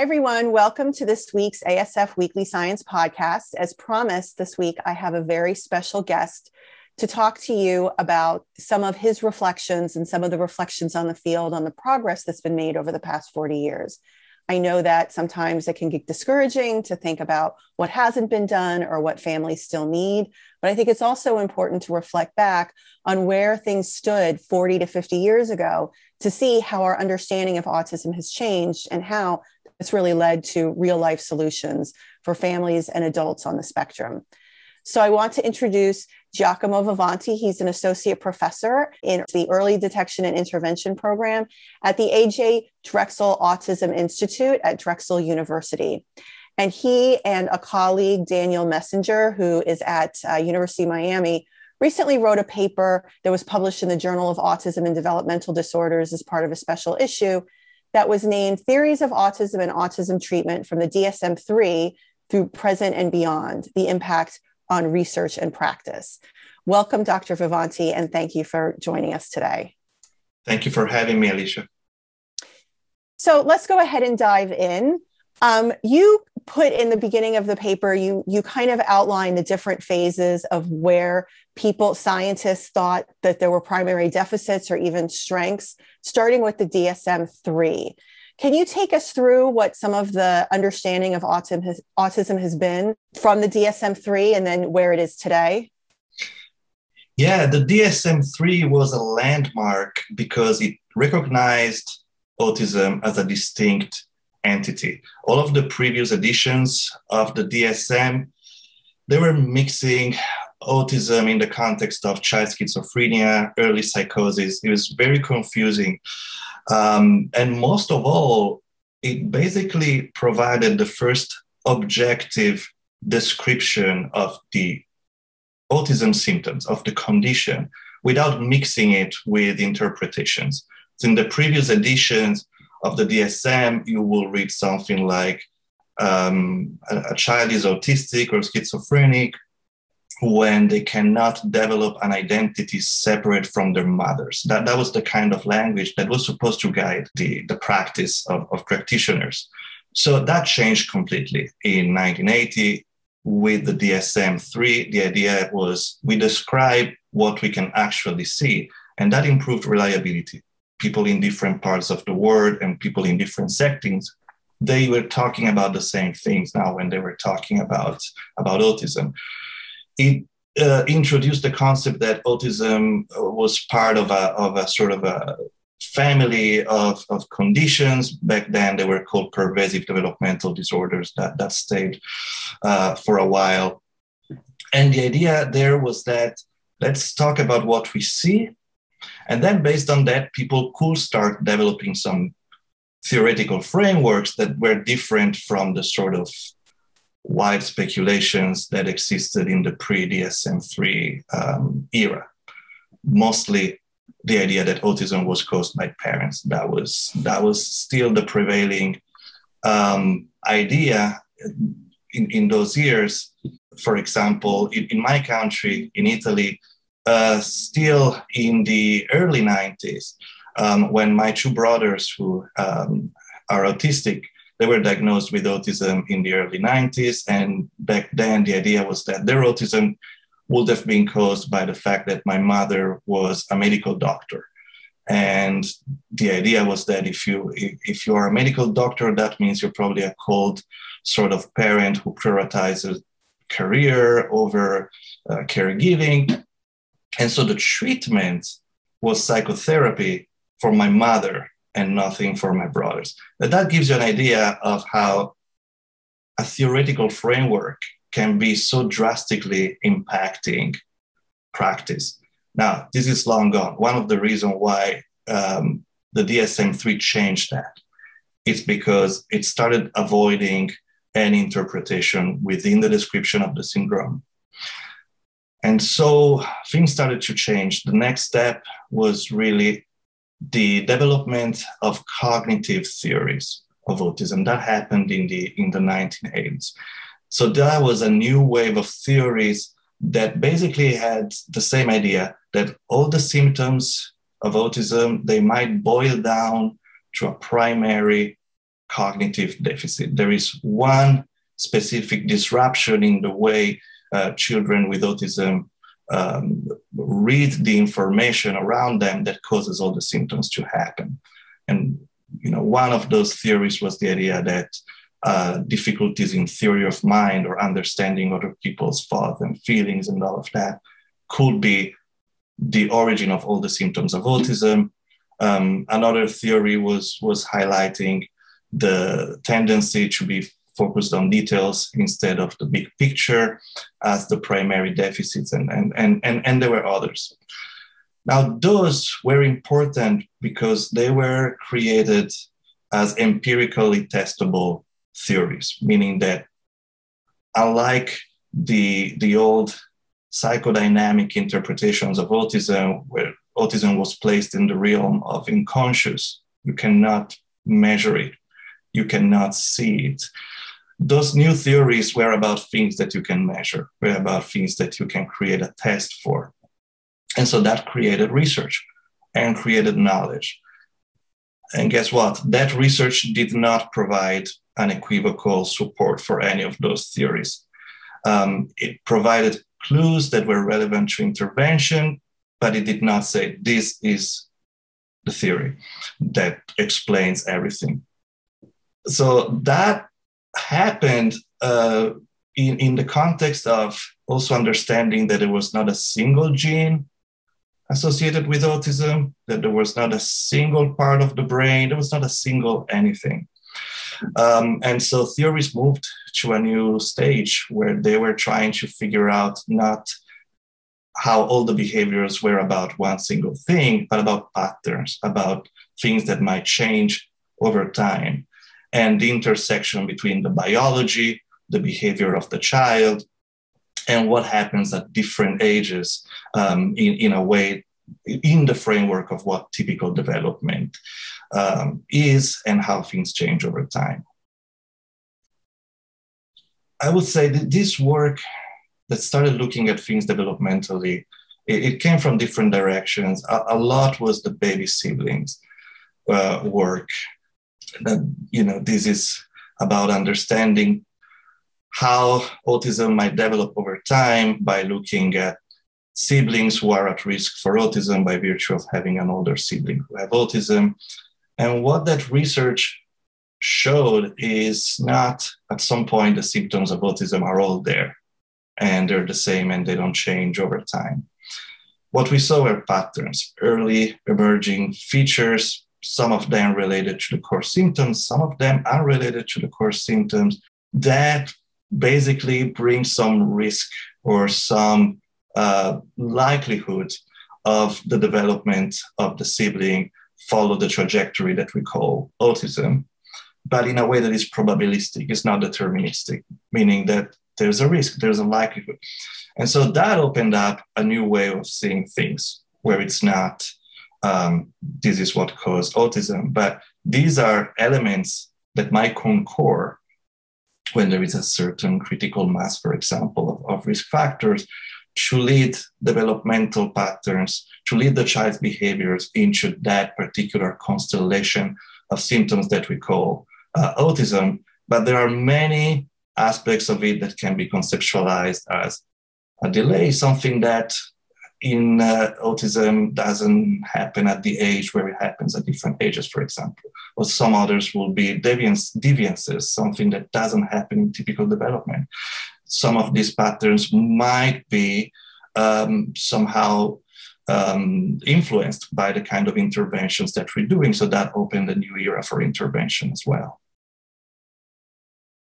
Hi, everyone. Welcome to this week's ASF Weekly Science Podcast. As promised, this week I have a very special guest to talk to you about some of his reflections and some of the reflections on the field on the progress that's been made over the past 40 years. I know that sometimes it can get discouraging to think about what hasn't been done or what families still need. But I think it's also important to reflect back on where things stood 40 to 50 years ago to see how our understanding of autism has changed and how it's really led to real life solutions for families and adults on the spectrum. So I want to introduce Giacomo Vivanti. He's an associate professor in the Early Detection and Intervention program at the AJ Drexel Autism Institute at Drexel University. And he and a colleague, Daniel Messinger, who is at uh, University of Miami, recently wrote a paper that was published in the Journal of Autism and Developmental Disorders as part of a special issue that was named Theories of Autism and Autism Treatment from the DSM 3 through present and beyond the impact on research and practice. Welcome, Dr. Vivanti, and thank you for joining us today. Thank you for having me, Alicia. So let's go ahead and dive in. Um, you put in the beginning of the paper, you you kind of outline the different phases of where people, scientists thought that there were primary deficits or even strengths, starting with the DSM three. Can you take us through what some of the understanding of autism has, autism has been from the DSM 3 and then where it is today? Yeah, the DSM 3 was a landmark because it recognized autism as a distinct entity. All of the previous editions of the DSM, they were mixing autism in the context of child schizophrenia, early psychosis. It was very confusing. Um, and most of all, it basically provided the first objective description of the autism symptoms, of the condition, without mixing it with interpretations. In the previous editions, of the DSM, you will read something like um, a, a child is autistic or schizophrenic when they cannot develop an identity separate from their mothers. That, that was the kind of language that was supposed to guide the, the practice of, of practitioners. So that changed completely in 1980 with the DSM 3. The idea was we describe what we can actually see, and that improved reliability people in different parts of the world and people in different settings they were talking about the same things now when they were talking about about autism it uh, introduced the concept that autism was part of a, of a sort of a family of, of conditions. Back then, they were called pervasive developmental disorders that, that stayed uh, for a while. And the idea there was that let's talk about what we see and then based on that, people could start developing some theoretical frameworks that were different from the sort of wide speculations that existed in the pre DSM 3 um, era. Mostly the idea that autism was caused by parents. That was, that was still the prevailing um, idea in, in those years. For example, in, in my country, in Italy, uh, still in the early 90s, um, when my two brothers who um, are autistic, they were diagnosed with autism in the early 90s. And back then, the idea was that their autism would have been caused by the fact that my mother was a medical doctor. And the idea was that if you if you are a medical doctor, that means you're probably a cold sort of parent who prioritizes career over uh, caregiving. And so the treatment was psychotherapy for my mother and nothing for my brothers. But that gives you an idea of how a theoretical framework can be so drastically impacting practice. Now, this is long gone. One of the reasons why um, the DSM 3 changed that is because it started avoiding any interpretation within the description of the syndrome. And so things started to change. The next step was really the development of cognitive theories of autism. That happened in the, in the 1980s. So that was a new wave of theories that basically had the same idea that all the symptoms of autism, they might boil down to a primary cognitive deficit. There is one specific disruption in the way uh, children with autism um, read the information around them that causes all the symptoms to happen. And you know, one of those theories was the idea that uh, difficulties in theory of mind or understanding other people's thoughts and feelings and all of that could be the origin of all the symptoms of autism. Um, another theory was was highlighting the tendency to be focused on details instead of the big picture as the primary deficits, and, and, and, and, and there were others. Now, those were important because they were created as empirically testable theories, meaning that unlike the, the old psychodynamic interpretations of autism, where autism was placed in the realm of unconscious, you cannot measure it, you cannot see it. Those new theories were about things that you can measure, were about things that you can create a test for. And so that created research and created knowledge. And guess what? That research did not provide unequivocal support for any of those theories. Um, it provided clues that were relevant to intervention, but it did not say this is the theory that explains everything. So that happened uh, in, in the context of also understanding that it was not a single gene associated with autism, that there was not a single part of the brain, there was not a single anything. Um, and so theories moved to a new stage where they were trying to figure out not how all the behaviors were about one single thing, but about patterns, about things that might change over time, and the intersection between the biology, the behavior of the child, and what happens at different ages um, in, in a way in the framework of what typical development um, is and how things change over time. I would say that this work that started looking at things developmentally, it, it came from different directions. A, a, lot was the baby siblings uh, work. That, you know, this is about understanding how autism might develop over time by looking at siblings who are at risk for autism by virtue of having an older sibling who have autism. And what that research showed is not at some point the symptoms of autism are all there and they're the same and they don't change over time. What we saw were patterns, early emerging features, some of them related to the core symptoms, some of them unrelated to the core symptoms, that basically bring some risk or some uh, likelihood of the development of the sibling follow the trajectory that we call autism, but in a way that is probabilistic, it's not deterministic, meaning that there's a risk, there's a likelihood. And so that opened up a new way of seeing things where it's not um, this is what caused autism, but these are elements that might concur when there is a certain critical mass, for example, of, of risk factors to lead developmental patterns, to lead the child's behaviors into that particular constellation of symptoms that we call uh, autism. But there are many aspects of it that can be conceptualized as a delay, something that in uh, autism doesn't happen at the age where it happens at different ages, for example. Or some others will be deviance, deviances, something that doesn't happen in typical development some of these patterns might be um, somehow um, influenced by the kind of interventions that we're doing. So that opened a new era for intervention as well.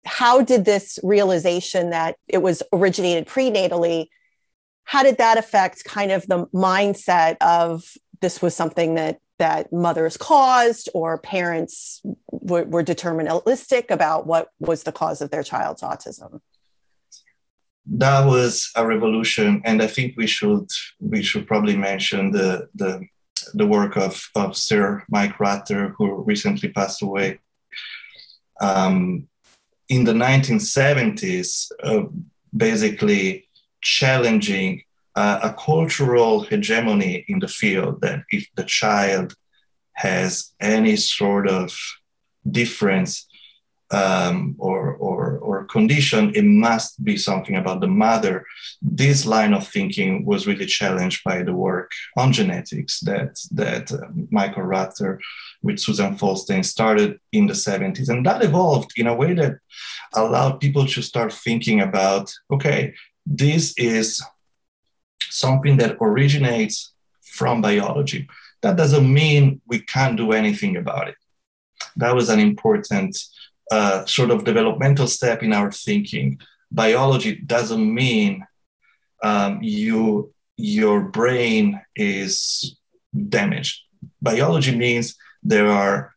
How did this realization that it was originated prenatally, how did that affect kind of the mindset of this was something that that mothers caused or parents were, were deterministic about what was the cause of their child's autism? that was a revolution, and I think we should we should probably mention the the the work of, of Sir Mike Rutter, who recently passed away. Um, in the 1970s, uh, basically challenging uh, a cultural hegemony in the field that if the child has any sort of difference um, or, or, or condition, it must be something about the mother. This line of thinking was really challenged by the work on genetics that, that uh, Michael Rutter with Susan Folstein started in the 70s. And that evolved in a way that allowed people to start thinking about okay, this is something that originates from biology. That doesn't mean we can't do anything about it. That was an important uh, sort of developmental step in our thinking. Biology doesn't mean um, you your brain is damaged. Biology means there are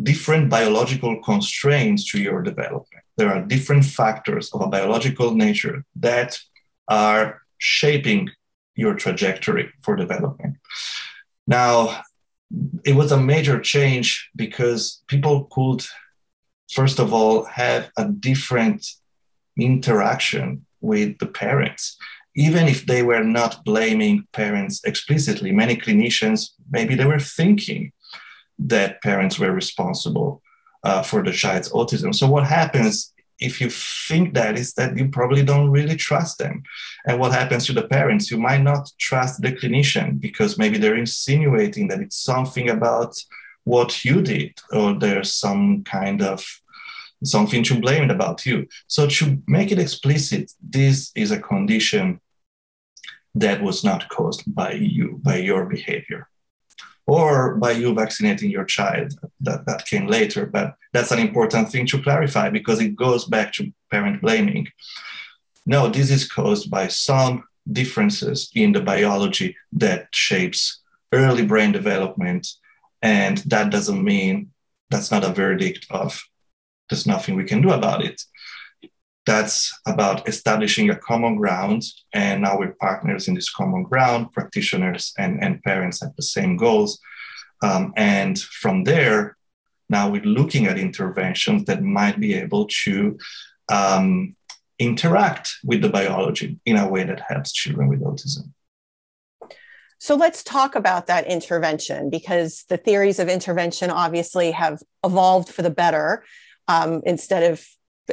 different biological constraints to your development. There are different factors of a biological nature that are shaping your trajectory for development. Now, it was a major change because people could first of all, have a different interaction with the parents. Even if they were not blaming parents explicitly, many clinicians, maybe they were thinking that parents were responsible uh, for the child's autism. So, what happens if you think that is that you probably don't really trust them. And what happens to the parents? You might not trust the clinician because maybe they're insinuating that it's something about what you did, or there's some kind of something to blame about you. So to make it explicit, this is a condition that was not caused by you, by your behavior, or by you vaccinating your child. That, that came later, but that's an important thing to clarify because it goes back to parent blaming. No, this is caused by some differences in the biology that shapes early brain development and that doesn't mean that's not a verdict of there's nothing we can do about it. That's about establishing a common ground. And now we're partners in this common ground, practitioners and, and parents have the same goals. Um, and from there, now we're looking at interventions that might be able to um, interact with the biology in a way that helps children with autism. So let's talk about that intervention because the theories of intervention obviously have evolved for the better. Um, instead of,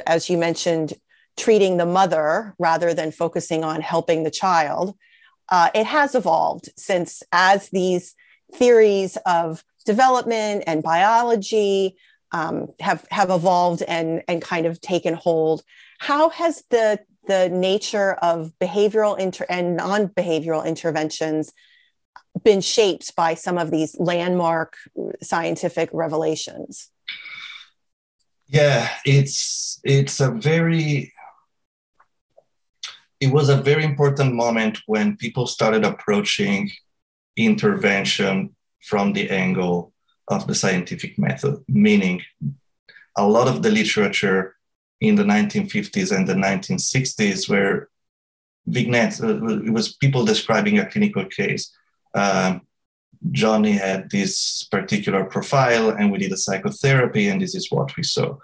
as you mentioned, treating the mother rather than focusing on helping the child, uh, it has evolved since as these theories of development and biology um, have have evolved and and kind of taken hold. How has the the nature of behavioral inter- and non-behavioral interventions been shaped by some of these landmark scientific revelations? Yeah, it's it's a very it was a very important moment when people started approaching intervention from the angle of the scientific method, meaning a lot of the literature in the 1950s and the 1960s were vignettes, uh, it was people describing a clinical case um, Johnny had this particular profile and we did a psychotherapy and this is what we saw.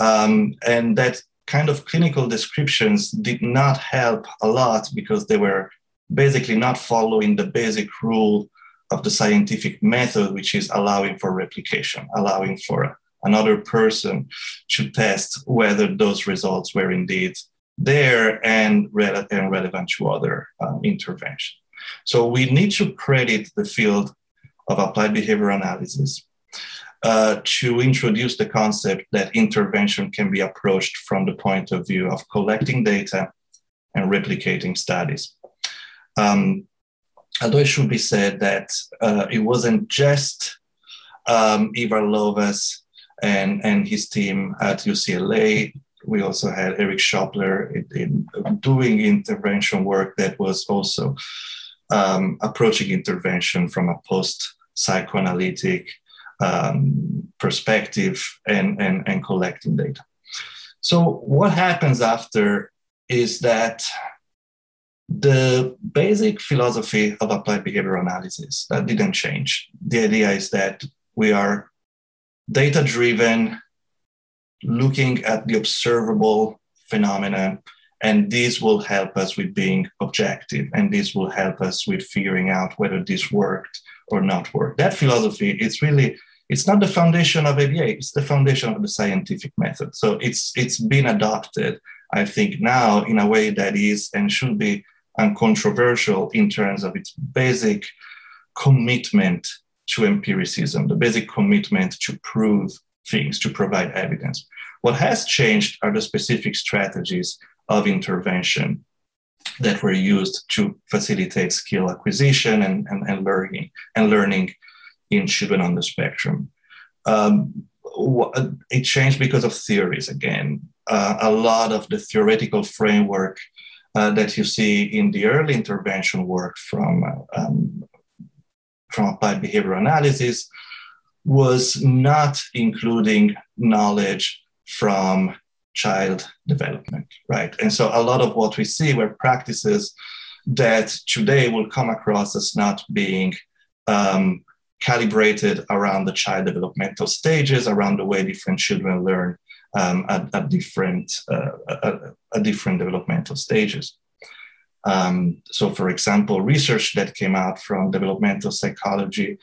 Um, and that kind of clinical descriptions did not help a lot because they were basically not following the basic rule of the scientific method, which is allowing for replication, allowing for another person to test whether those results were indeed there and, re- and relevant to other um, interventions. So we need to credit the field of applied behavior analysis uh, to introduce the concept that intervention can be approached from the point of view of collecting data and replicating studies. Um, although it should be said that uh, it wasn't just um, Ivar Lovaas and, and his team at UCLA. We also had Eric Schopler in, in doing intervention work that was also um, approaching intervention from a post psychoanalytic um, perspective and, and, and collecting data. So, what happens after is that the basic philosophy of applied behavioral analysis that didn't change. The idea is that we are data driven, looking at the observable phenomena and this will help us with being objective, and this will help us with figuring out whether this worked or not worked. That philosophy is really it's not the foundation of ABA, it's the foundation of the scientific method. So it's it's been adopted, I think, now in a way that is and should be uncontroversial in terms of its basic commitment to empiricism, the basic commitment to prove things, to provide evidence. What has changed are the specific strategies of intervention that were used to facilitate skill acquisition and, and, and learning and learning in children on the spectrum. Um, it changed because of theories again. Uh, a lot of the theoretical framework uh, that you see in the early intervention work from, um, from applied behavioral analysis was not including knowledge from child development, right? And so a lot of what we see were practices that today will come across as not being um, calibrated around the child developmental stages, around the way different children learn um, at, at, different uh, at, at, different developmental stages. Um, so, for example, research that came out from developmental psychology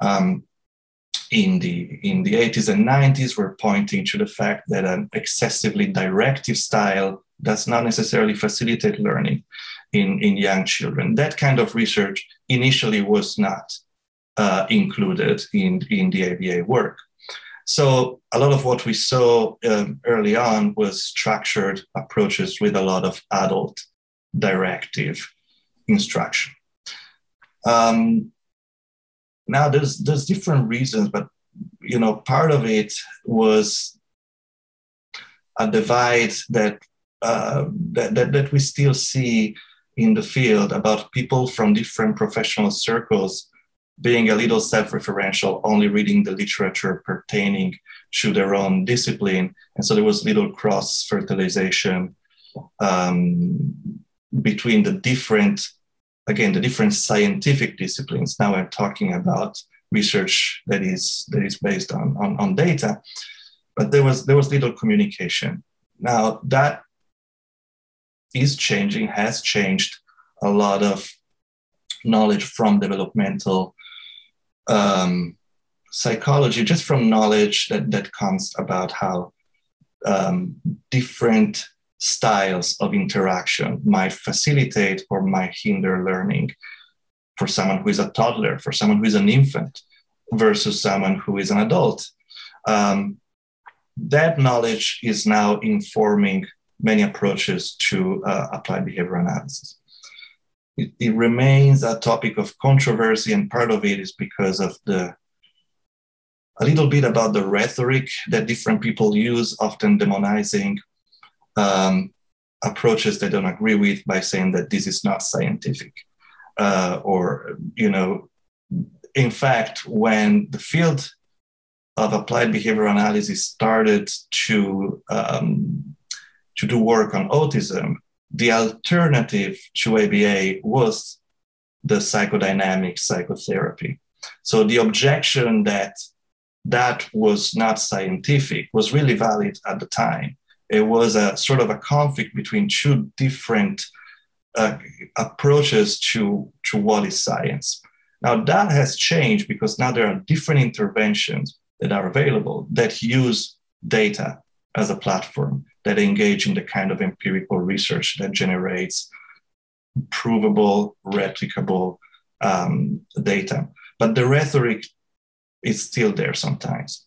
um, in the in the 80s and 90s were pointing to the fact that an excessively directive style does not necessarily facilitate learning in, in young children. That kind of research initially was not uh, included in, in the ABA work. So a lot of what we saw um, early on was structured approaches with a lot of adult directive instruction. Um, now there's there's different reasons, but you know part of it was a divide that uh, that, that, that we still see in the field about people from different professional circles being a little self-referential, only reading the literature pertaining to their own discipline, and so there was little cross-fertilization um, between the different, again, the different scientific disciplines. Now I'm talking about research that is that is based on, on, on data, but there was there was little communication. Now that is changing, has changed a lot of knowledge from developmental um, psychology, just from knowledge that, that comes about how um, different styles of interaction might facilitate or might hinder learning for someone who is a toddler, for someone who is an infant, versus someone who is an adult. Um, that knowledge is now informing many approaches to uh, applied behavior analysis it, it remains a topic of controversy, and part of it is because of the a little bit about the rhetoric that different people use, often demonizing um, approaches they don't agree with by saying that this is not scientific. Uh, or, you know, in fact, when the field of applied behavioral analysis started to, um, to do work on autism, the alternative to ABA was the psychodynamic psychotherapy. So the objection that that was not scientific was really valid at the time. It was a sort of a conflict between two different uh, approaches to, to what is science. Now that has changed because now there are different interventions that are available that use data as a platform that engage in the kind of empirical research that generates provable, replicable um, data. But the rhetoric is still there sometimes.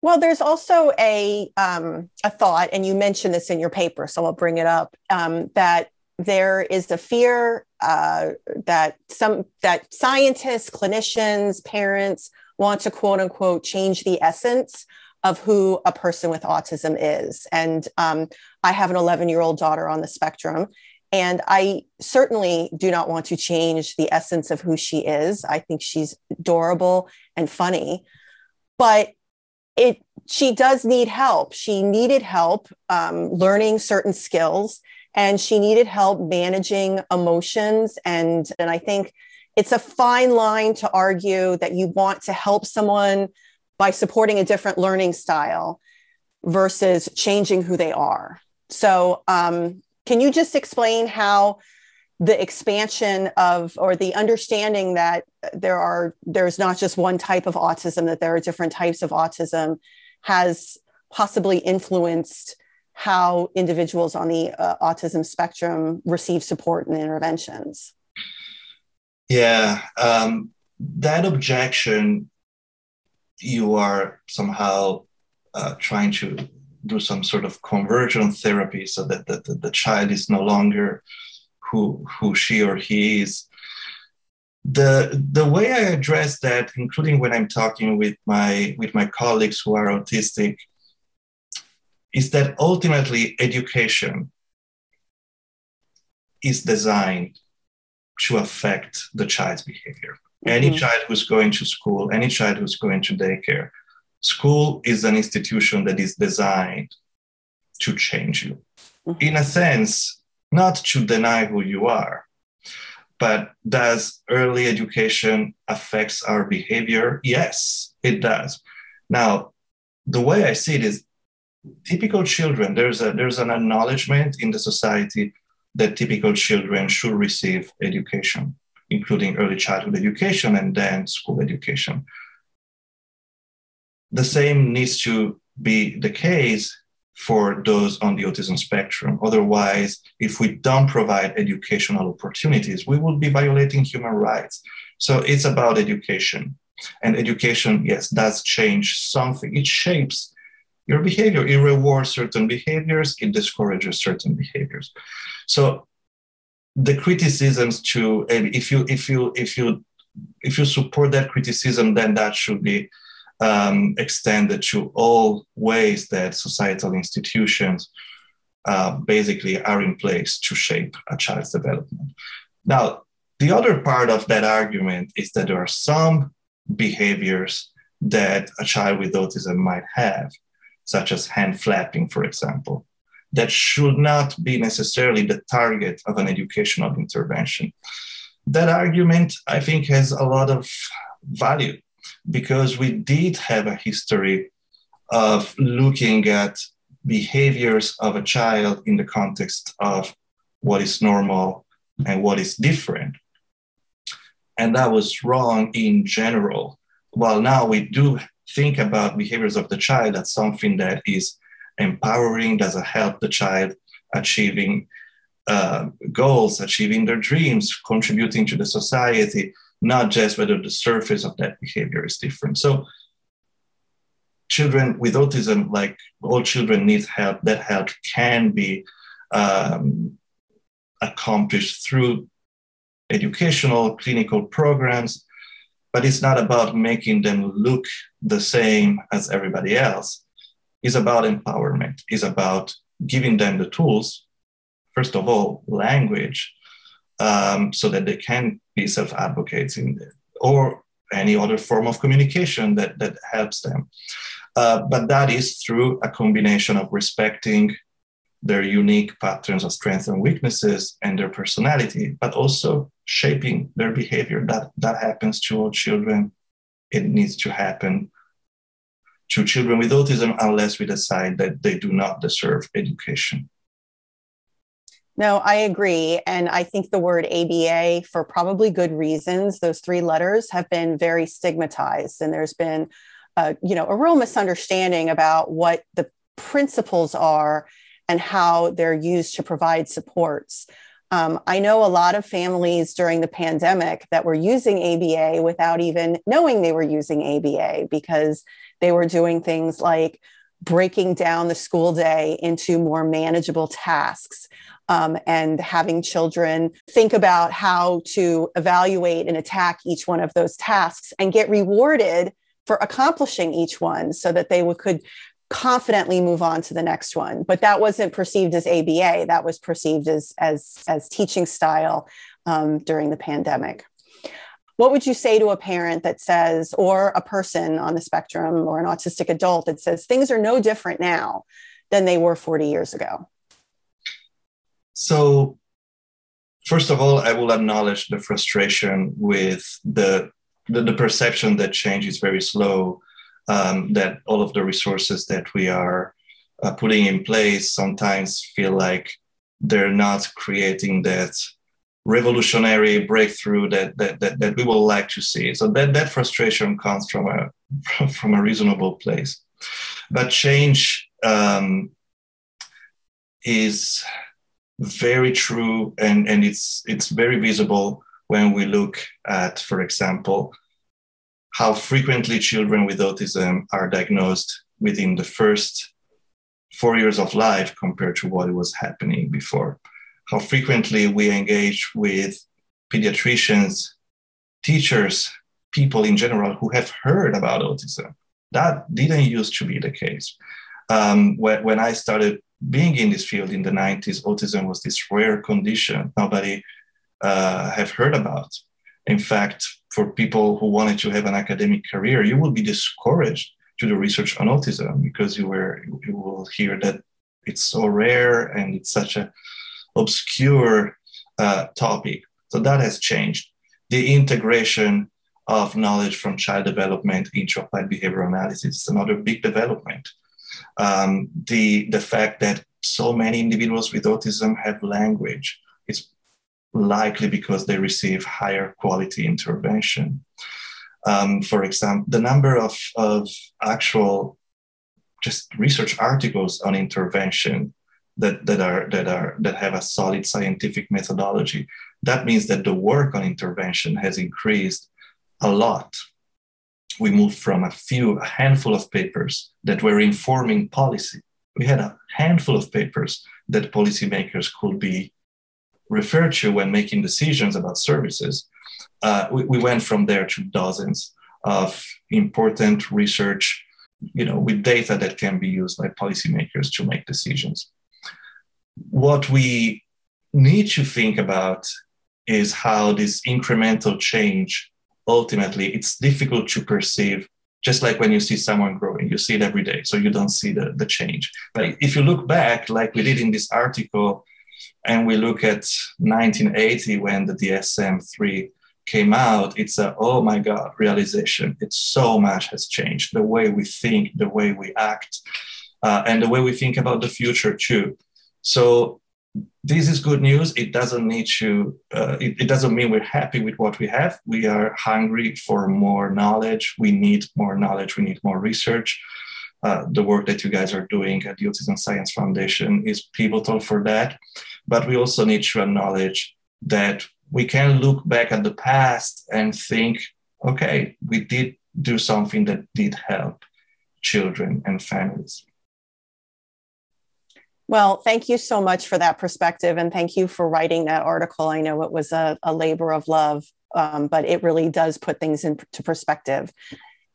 Well, there's also a um, a thought, and you mentioned this in your paper, so I'll bring it up. Um, that there is a fear uh, that some that scientists, clinicians, parents want to quote unquote change the essence of who a person with autism is. And um, I have an 11 year old daughter on the spectrum. And I certainly do not want to change the essence of who she is. I think she's adorable and funny, but it she does need help. She needed help um, learning certain skills, and she needed help managing emotions. And and I think it's a fine line to argue that you want to help someone by supporting a different learning style versus changing who they are. So, um, can you just explain how the expansion of or the understanding that there are there's not just one type of autism that there are different types of autism has possibly influenced how individuals on the uh, autism spectrum receive support and interventions yeah um, that objection you are somehow uh, trying to do some sort of conversion therapy so that the, the, the child is no longer who who she or he is. The the way i address that including when i'm talking with my with my colleagues who are autistic is that ultimately education is designed to affect the child's behavior mm-hmm. any child who's going to school any child who's going to daycare school is an institution that is designed to change you mm-hmm. in a sense not to deny who you are, but does early education affects our behavior? Yes, it does. Now, the way I see it is typical children, there's a there's an acknowledgement in the society that typical children should receive education, including early childhood education and then school education. The same needs to be the case for those on the autism spectrum. Otherwise, if we don't provide educational opportunities, we will be violating human rights. So it's about education. And education, yes, does change something. It shapes your behavior. It rewards certain behaviors, it discourages certain behaviors. So the criticisms to if you if you if you if you support that criticism, then that should be um, extended to all ways that societal institutions uh, basically are in place to shape a child's development. Now, the other part of that argument is that there are some behaviors that a child with autism might have, such as hand flapping, for example, that should not be necessarily the target of an educational intervention. That argument, I think, has a lot of value because we did have a history of looking at behaviors of a child in the context of what is normal and what is different. And that was wrong in general. While now we do think about behaviors of the child as something that is empowering, does it help the child achieving uh, goals, achieving their dreams, contributing to the society, not just whether the surface of that behavior is different. So children with autism, like all children need help, that help can be um, accomplished through educational clinical programs, but it's not about making them look the same as everybody else. It's about empowerment. is about giving them the tools, first of all, language, um, so that they can be self-advocating or any other form of communication that, that helps them. Uh, but that is through a combination of respecting their unique patterns of strengths and weaknesses and their personality, but also shaping their behavior. That, that happens to all children. It needs to happen to children with autism unless we decide that they do not deserve education. No, I agree. And I think the word ABA, for probably good reasons, those three letters have been very stigmatized. And there's been, uh, you know, a real misunderstanding about what the principles are and how they're used to provide supports. Um, I know a lot of families during the pandemic that were using ABA without even knowing they were using ABA because they were doing things like breaking down the school day into more manageable tasks um, and having children think about how to evaluate and attack each one of those tasks and get rewarded for accomplishing each one so that they would, could confidently move on to the next one. But that wasn't perceived as aba that was perceived as as as teaching style um, during the pandemic. What would you say to a parent that says or a person on the spectrum or an autistic adult that says things are no different now than they were 40 years ago so, first of all, I will acknowledge the frustration with the the, the perception that change is very slow, um, that all of the resources that we are uh, putting in place sometimes feel like they're not creating that revolutionary breakthrough that, that, that, that we would like to see. So that, that frustration comes from a, from a reasonable place. But change um, is very true and, and it's, it's very visible when we look at, for example, how frequently children with autism are diagnosed within the first four years of life compared to what was happening before. How frequently we engage with pediatricians, teachers, people in general who have heard about autism. That didn't used to be the case. Um, when, when I started being in this field in the 90s, autism was this rare condition nobody uh, have heard about. In fact, for people who wanted to have an academic career, you will be discouraged to do research on autism because you were you will hear that it's so rare and it's such a obscure uh, topic. So that has changed. The integration of knowledge from child development into applied behavioral analysis is another big development. Um, the the fact that so many individuals with autism have language likely because they receive higher quality intervention. Um, for example, the number of, of actual just research articles on intervention that, that are that are that have a solid scientific methodology. That means that the work on intervention has increased a lot. We moved from a few, a handful of papers that were informing policy. We had a handful of papers that policymakers could be referred to when making decisions about services uh, we, we went from there to dozens of important research, you know, with data that can be used by policymakers to make decisions. What we need to think about is how this incremental change ultimately it's difficult to perceive just like when you see someone growing you see it every day so you don't see the, the change but if you look back like we did in this article and we look at 1980 when the dsm-3 came out, it's a, oh my God, realization. It's so much has changed. The way we think, the way we act, uh, and the way we think about the future too. So this is good news. It doesn't need to, uh, it, it, doesn't mean we're happy with what we have. We are hungry for more knowledge. We need more knowledge. We need more research. Uh, the work that you guys are doing at the Autism Science Foundation is pivotal for that. But we also need to acknowledge that we can look back at the past and think, okay, we did do something that did help children and families. Well, thank you so much for that perspective. And thank you for writing that article. I know it was a, a labor of love, um, but it really does put things into perspective.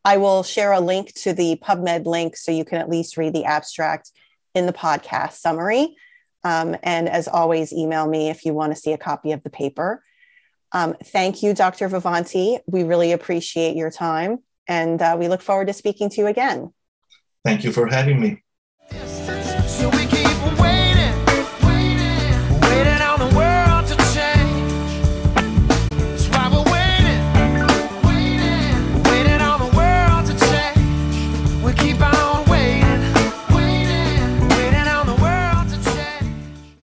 I will share a link to the PubMed link so you can at least read the abstract in the podcast summary. Um, and as always, email me if you want to see a copy of the paper. Um, thank you, Dr. Vivanti. We really appreciate your time and uh, we look forward to speaking to you again. Thank you for having me.